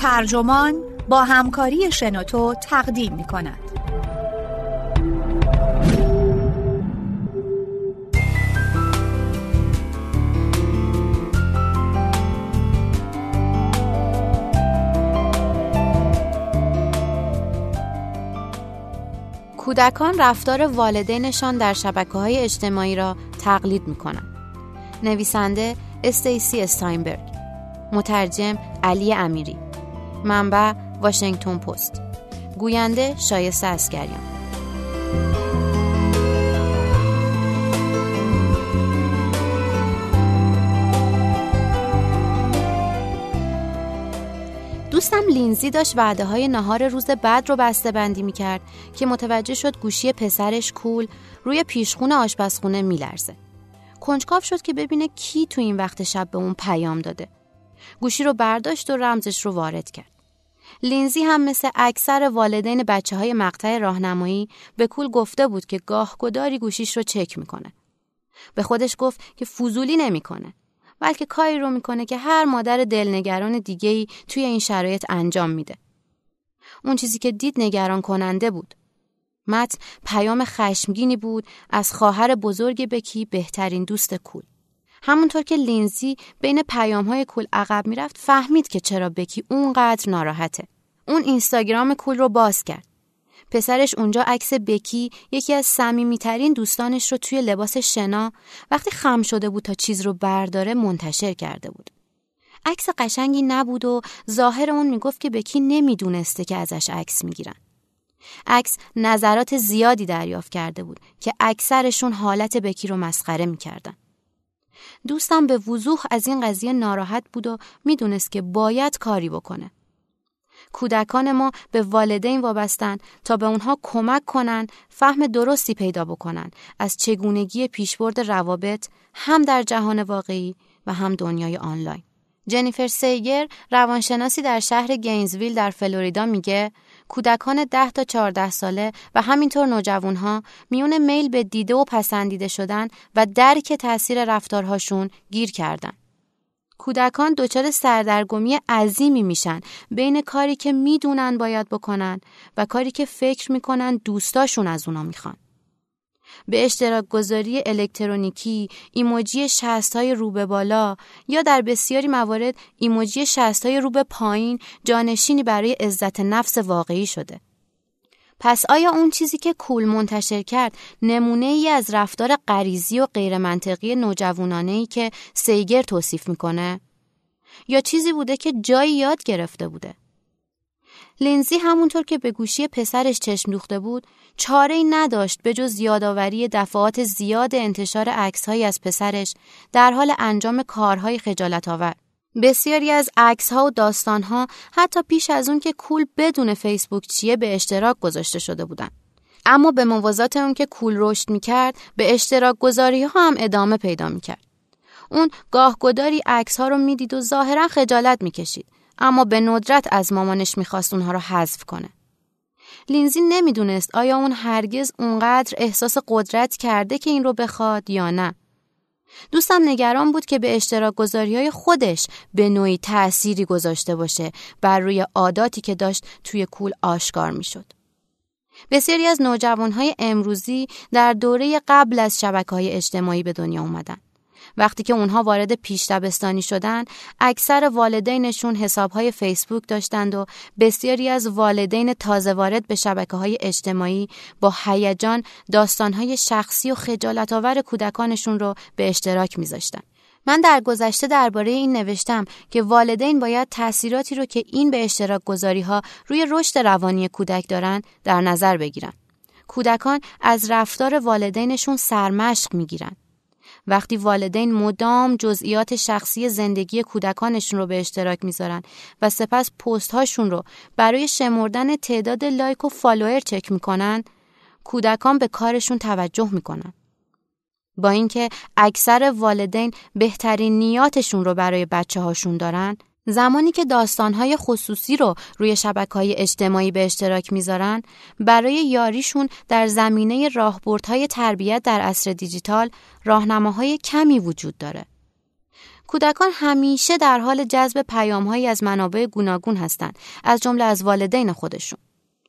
ترجمان با همکاری شنوتو تقدیم می کند. کودکان رفتار والدینشان در شبکه های اجتماعی را تقلید می کنند. نویسنده استیسی استاینبرگ مترجم علی امیری منبع واشنگتن پست گوینده شایسته اسکریان دوستم لینزی داشت وعده های نهار روز بعد رو بسته بندی می کرد که متوجه شد گوشی پسرش کول روی پیشخون آشپزخونه می لرزه. کنجکاو شد که ببینه کی تو این وقت شب به اون پیام داده. گوشی رو برداشت و رمزش رو وارد کرد. لینزی هم مثل اکثر والدین بچه های مقطع راهنمایی به کول گفته بود که گاه گداری گوشیش رو چک می‌کنه. به خودش گفت که فضولی نمی‌کنه. بلکه کاری رو می‌کنه که هر مادر دلنگران دیگهی توی این شرایط انجام میده. اون چیزی که دید نگران کننده بود. مت پیام خشمگینی بود از خواهر بزرگ بکی بهترین دوست کول. همونطور که لینزی بین پیام های کول عقب می‌رفت فهمید که چرا بکی اونقدر ناراحته. اون اینستاگرام کول رو باز کرد. پسرش اونجا عکس بکی یکی از صمیمیترین دوستانش رو توی لباس شنا وقتی خم شده بود تا چیز رو برداره منتشر کرده بود. عکس قشنگی نبود و ظاهر اون می‌گفت که بکی نمی‌دونسته که ازش عکس می‌گیرن. عکس نظرات زیادی دریافت کرده بود که اکثرشون حالت بکی رو مسخره می‌کردن. دوستم به وضوح از این قضیه ناراحت بود و می‌دونست که باید کاری بکنه. کودکان ما به والدین وابستن تا به اونها کمک کنن فهم درستی پیدا بکنن از چگونگی پیشبرد روابط هم در جهان واقعی و هم دنیای آنلاین. جنیفر سیگر روانشناسی در شهر گینزویل در فلوریدا میگه کودکان 10 تا 14 ساله و همینطور نوجوانها میون میل به دیده و پسندیده شدن و درک تاثیر رفتارهاشون گیر کردن. کودکان دچار سردرگمی عظیمی میشن بین کاری که می‌دونن باید بکنن و کاری که فکر می‌کنن دوستاشون از اونا می‌خوان. به اشتراک گذاری الکترونیکی، ایموجی شست های رو به بالا یا در بسیاری موارد ایموجی شست های رو به پایین جانشینی برای عزت نفس واقعی شده. پس آیا اون چیزی که کول منتشر کرد نمونه ای از رفتار غریزی و غیرمنطقی نوجوانانه ای که سیگر توصیف می‌کنه؟ یا چیزی بوده که جایی یاد گرفته بوده؟ لینزی همونطور که به گوشی پسرش چشم دوخته بود چاره ای نداشت به جز یادآوری دفعات زیاد انتشار عکسهایی از پسرش در حال انجام کارهای خجالت آور. بسیاری از عکس ها و داستان ها حتی پیش از اون که کول بدون فیسبوک چیه به اشتراک گذاشته شده بودن. اما به موازات اون که کول رشد می‌کرد به اشتراک گذاری ها هم ادامه پیدا می‌کرد. اون گاه گداری عکس ها رو می‌دید و ظاهرا خجالت می‌کشید اما به ندرت از مامانش می‌خواست اونها رو حذف کنه. لینزی نمی‌دونست آیا اون هرگز اونقدر احساس قدرت کرده که این رو بخواد یا نه. دوستم نگران بود که به اشتراک گذاری های خودش به نوعی تأثیری گذاشته باشه بر روی عاداتی که داشت توی کول آشکار می‌شد. بسیاری از نوجوانهای امروزی در دوره قبل از شبکه های اجتماعی به دنیا اومدن. وقتی که اونها وارد پیش دبستانی شدن اکثر والدینشون حسابهای فیسبوک داشتند و بسیاری از والدین تازه وارد به شبکه های اجتماعی با هیجان داستانهای شخصی و خجالت آور کودکانشون رو به اشتراک میذاشتن. من در گذشته درباره این نوشتم که والدین باید تاثیراتی رو که این به اشتراک گذاری ها روی رشد روانی کودک دارن در نظر بگیرن. کودکان از رفتار والدینشون سرمشق می‌گیرن. وقتی والدین مدام جزئیات شخصی زندگی کودکانشون رو به اشتراک می‌ذارن و سپس پست هاشون رو برای شمردن تعداد لایک و فالوور چک می‌کنن کودکان به کارشون توجه می‌کنن. با اینکه اکثر والدین بهترین نیاتشون رو برای بچه هاشون دارن زمانی که داستانهای خصوصی رو روی شبکه اجتماعی به اشتراک می‌ذارن برای یاریشون در زمینه راهبردهای تربیت در عصر دیجیتال راهنماهای کمی وجود داره. کودکان همیشه در حال جذب پیامهایی از منابع گوناگون هستند از جمله از والدین خودشون